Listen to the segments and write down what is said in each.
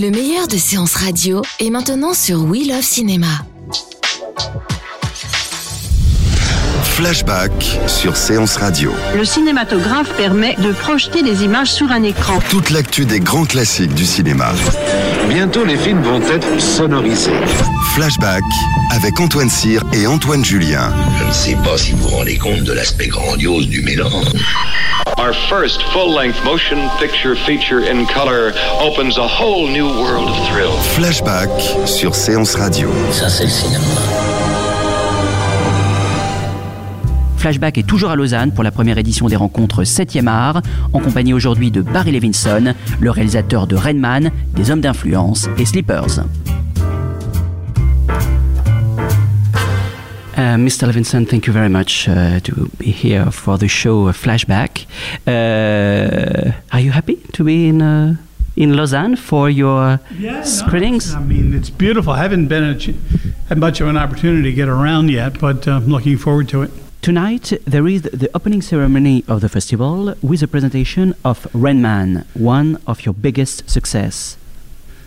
Le meilleur de séances radio est maintenant sur We Love Cinéma. Flashback sur Séance Radio. Le cinématographe permet de projeter des images sur un écran. Toute l'actu des grands classiques du cinéma. Bientôt, les films vont être sonorisés. Flashback avec Antoine Cyr et Antoine Julien. Je ne sais pas si vous vous rendez compte de l'aspect grandiose du mélange. Our first full-length motion picture feature in color opens a whole new world of thrill. Flashback sur Séance Radio. Ça, c'est le cinéma. Flashback est toujours à Lausanne pour la première édition des rencontres 7e art, en compagnie aujourd'hui de Barry Levinson, le réalisateur de Rainman, des hommes d'influence et Sleepers. Uh, Mr. Levinson, thank you very much uh, to be here for the show uh, Flashback. Uh, are you happy to be in uh, in Lausanne for your Yeah, no, screenings? I mean, it's beautiful. I haven't been a ch- had much of an opportunity to get around yet, but uh, I'm looking forward to it. Tonight, there is the opening ceremony of the festival with a presentation of Rain Man, one of your biggest success.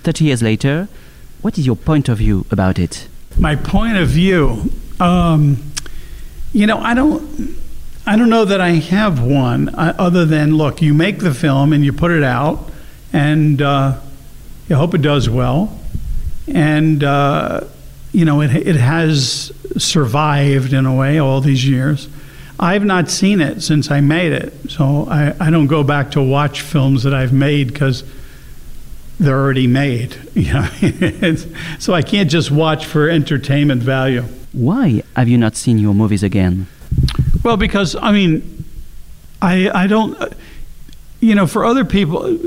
30 years later, what is your point of view about it? My point of view, um, you know, I don't, I don't know that I have one uh, other than look, you make the film and you put it out, and uh, you hope it does well, and uh, you know, it it has survived in a way all these years. I've not seen it since I made it, so I, I don't go back to watch films that I've made because they're already made. You know, so I can't just watch for entertainment value. Why have you not seen your movies again? Well, because I mean, I I don't, uh, you know, for other people uh,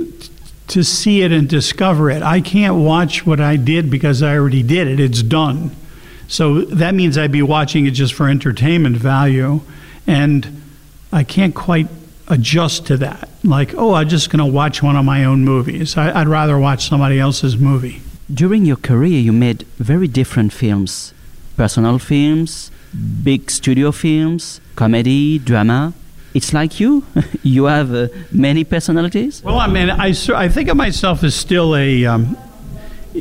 to see it and discover it, I can't watch what I did because I already did it. It's done. So that means I'd be watching it just for entertainment value, and I can't quite adjust to that. Like, oh, I'm just going to watch one of my own movies. I, I'd rather watch somebody else's movie. During your career, you made very different films personal films, big studio films, comedy, drama. It's like you, you have uh, many personalities. Well, I mean, I, I think of myself as still a. Um,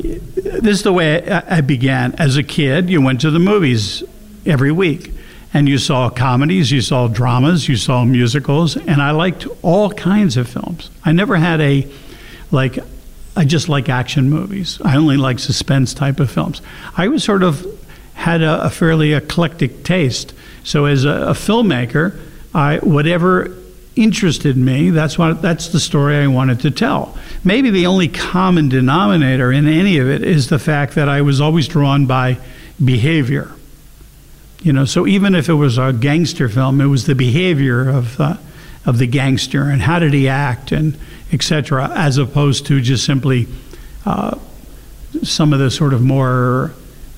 this is the way I, began. As a kid, you went to the movies every week, and you saw comedies, you saw dramas, you saw musicals, and I liked all kinds of films. I never had a like. I just like action movies. I only like suspense type of films. I was sort of had a, a fairly eclectic taste. So as a, a filmmaker, I whatever interested me, that's what that's the story I wanted to tell. Maybe the only common denominator in any of it is the fact that I was always drawn by behavior. You know, so even if it was a gangster film, it was the behavior of uh, of the gangster and how did he act and etc. As opposed to just simply uh, some of the sort of more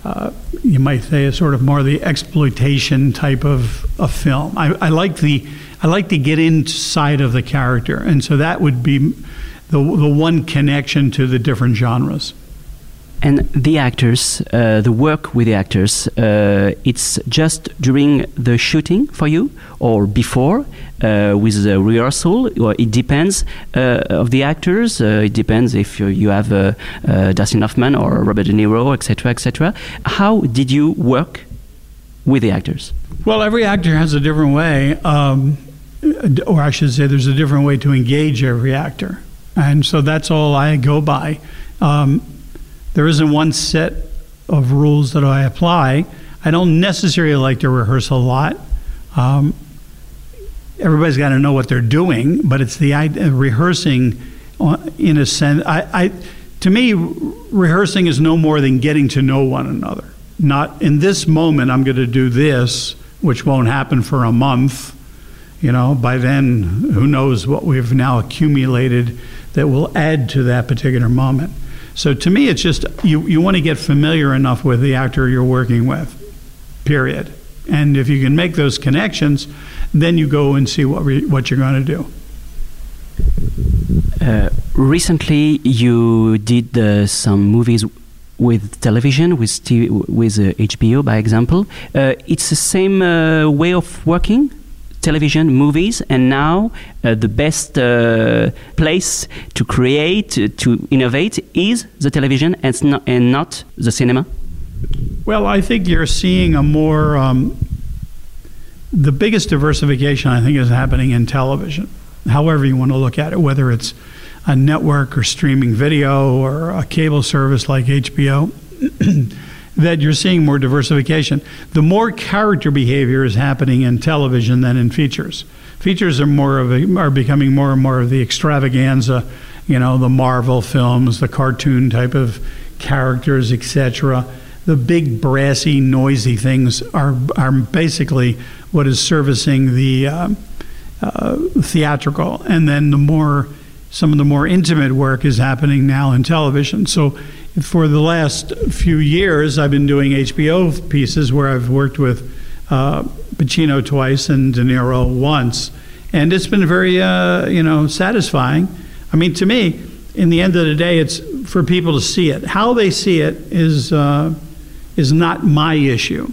uh, you might say a sort of more the exploitation type of, of film. I, I like the I like to get inside of the character, and so that would be the the one connection to the different genres. And the actors, uh, the work with the actors, uh, it's just during the shooting for you or before uh, with the rehearsal, or it depends uh, of the actors. Uh, it depends if you, you have uh, Dustin Hoffman or Robert De Niro, etc., etc. How did you work with the actors? Well, every actor has a different way, um, or I should say, there's a different way to engage every actor, and so that's all I go by. Um, there isn't one set of rules that I apply. I don't necessarily like to rehearse a lot. Um, everybody's got to know what they're doing, but it's the idea, rehearsing, uh, in a sense. I, I, to me, rehearsing is no more than getting to know one another. Not in this moment. I'm going to do this, which won't happen for a month, You know, by then, who knows what we've now accumulated that will add to that particular moment. So to me, it's just you, you want to get familiar enough with the actor you're working with, period. And if you can make those connections, then you go and see what, re, what you're going to do. Uh, recently, you did uh, some movies with television, with TV, with uh, HBO, by example. Uh, it's the same uh, way of working, television, movies, and now uh, the best place to create, to innovate, is the television, and not, and not the cinema. Well, I think you're seeing a more. Um, the biggest diversification, I think, is happening in television however you want to look at it, whether it's a network or streaming video or a cable service like HBO, that you're seeing more diversification. The more character behavior is happening in television than in features. Features are more of a, are becoming more and more of the extravaganza, you know, the Marvel films, the cartoon type of characters, etc. The big brassy, noisy things are are basically what is servicing the uh, uh, theatrical, and then the more some of the more intimate work is happening now in television. So, for the last few years, I've been doing HBO pieces where I've worked with uh, Pacino twice and De Niro once, and it's been very uh, you know satisfying. I mean, to me, in the end of the day, it's for people to see it. How they see it is uh, is not my issue.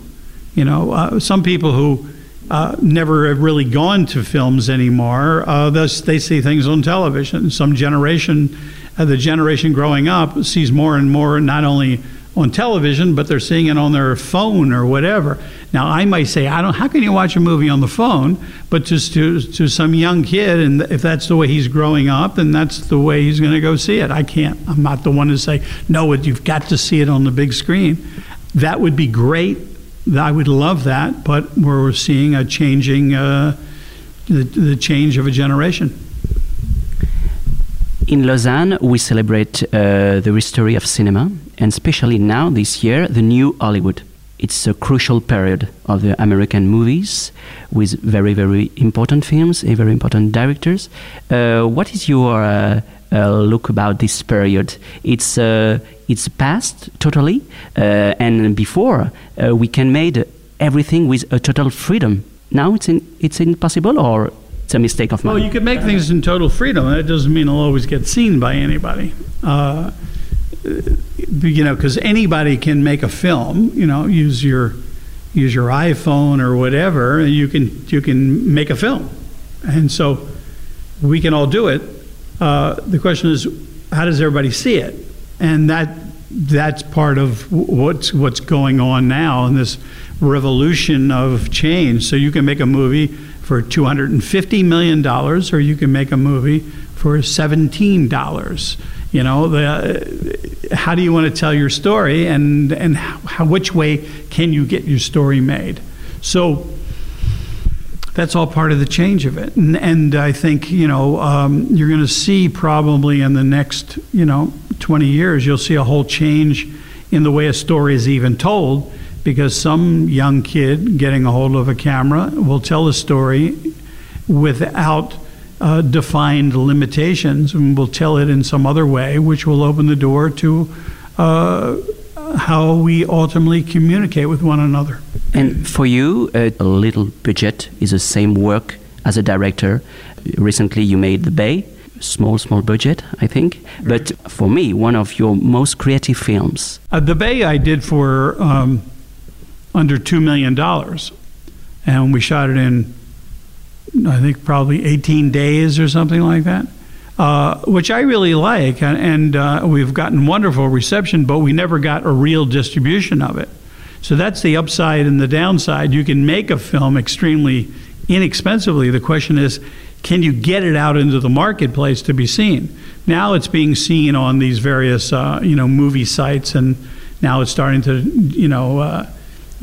You know, uh, some people who uh, never have really gone to films anymore. Uh, thus, they see things on television. Some generation, uh, the generation growing up, sees more and more not only on television, but they're seeing it on their phone or whatever. Now, I might say, I don't. How can you watch a movie on the phone? But just to to some young kid, and if that's the way he's growing up, then that's the way he's going to go see it. I can't. I'm not the one to say no. You've got to see it on the big screen. That would be great I would love that, but we're seeing a changing, uh, the, the change of a generation. In Lausanne, we celebrate uh, the history of cinema, and especially now, this year, the new Hollywood. It's a crucial period of the American movies with very, very important films and very important directors. Uh, what is your uh, uh, look about this period. It's uh, it's past totally, uh, and before we can made everything with a total freedom. Now it's in, it's impossible, or it's a mistake of mine. Well, you can make things in total freedom. That doesn't mean it'll always get seen by anybody. Uh, you know, because anybody can make a film. You know, use your use your iPhone or whatever, and you can you can make a film, and so we can all do it. Uh, the question is, how does everybody see it? And that that's part of what's what's going on now in this revolution of change. So you can make a movie for two hundred and fifty million dollars, or you can make a movie for seventeen dollars. You know, the, how do you want to tell your story, and and how, which way can you get your story made? So that's all part of the change of it. And, and I think, you know, um, you're going to see probably in the next, you know, 20 years, you'll see a whole change in the way a story is even told because some young kid getting a hold of a camera will tell a story without uh, defined limitations and will tell it in some other way, which will open the door to uh, how we ultimately communicate with one another. And for you, a little budget is the same work as a director. Recently, you made The Bay, small, small budget, I think. But for me, one of your most creative films. Uh, the Bay I did for um, under $2 million. And we shot it in, I think, probably 18 days or something like that uh, which I really like, and, and uh, we've gotten wonderful reception, but we never got a real distribution of it. So that's the upside and the downside. You can make a film extremely inexpensively. The question is, can you get it out into the marketplace to be seen? Now it's being seen on these various, uh, you know, movie sites, and now it's starting to, you know, uh,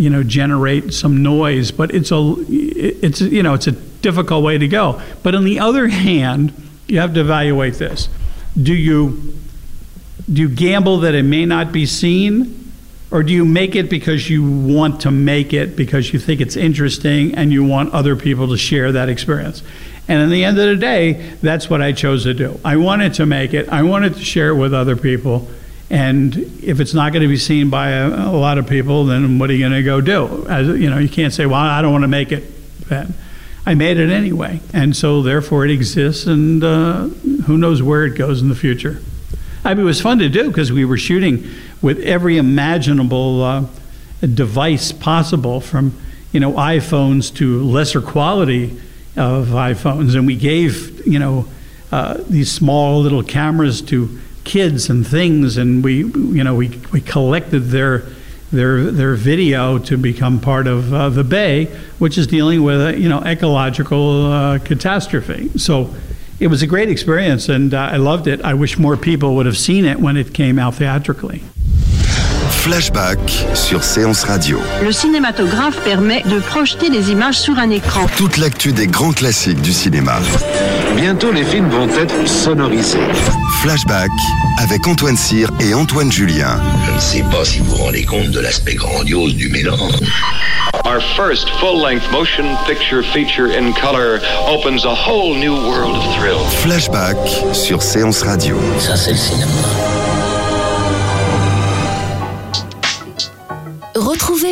you know, generate some noise. But it's a, it's you know, it's a difficult way to go. But on the other hand you have to evaluate this. Do you do you gamble that it may not be seen, Or do you make it because you want to make it because you think it's interesting and you want other people to share that experience? And in the end of the day, that's what I chose to do. I wanted to make it, I wanted to share it with other people. And if it's not going to be seen by a, a lot of people, then what are you going to go do? As, you know, you can't say, well, I don't want to make it then. I made it anyway. And so therefore it exists, and uh, who knows where it goes in the future. I mean, it was fun to do because we were shooting with every imaginable uh, device possible, from you know iPhones to lesser quality of iPhones, and we gave you know uh, these small little cameras to kids and things, and we you know we we collected their their their video to become part of uh, the Bay, which is dealing with a you know ecological uh, catastrophe. So it was a great experience, and uh, I loved it. I wish more people would have seen it when it came out theatrically. Flashback sur Séance Radio. Le cinématographe permet de projeter des images sur un écran. Toute l'actu des grands classiques du cinéma. Bientôt, les films vont être sonorisés. Flashback avec Antoine Cyr et Antoine Julien. Je ne sais pas si vous vous rendez compte de l'aspect grandiose du mélange. Our first full-length motion picture feature in color opens a whole new world of thrill. Flashback sur Séance Radio. Ça, c'est le cinéma.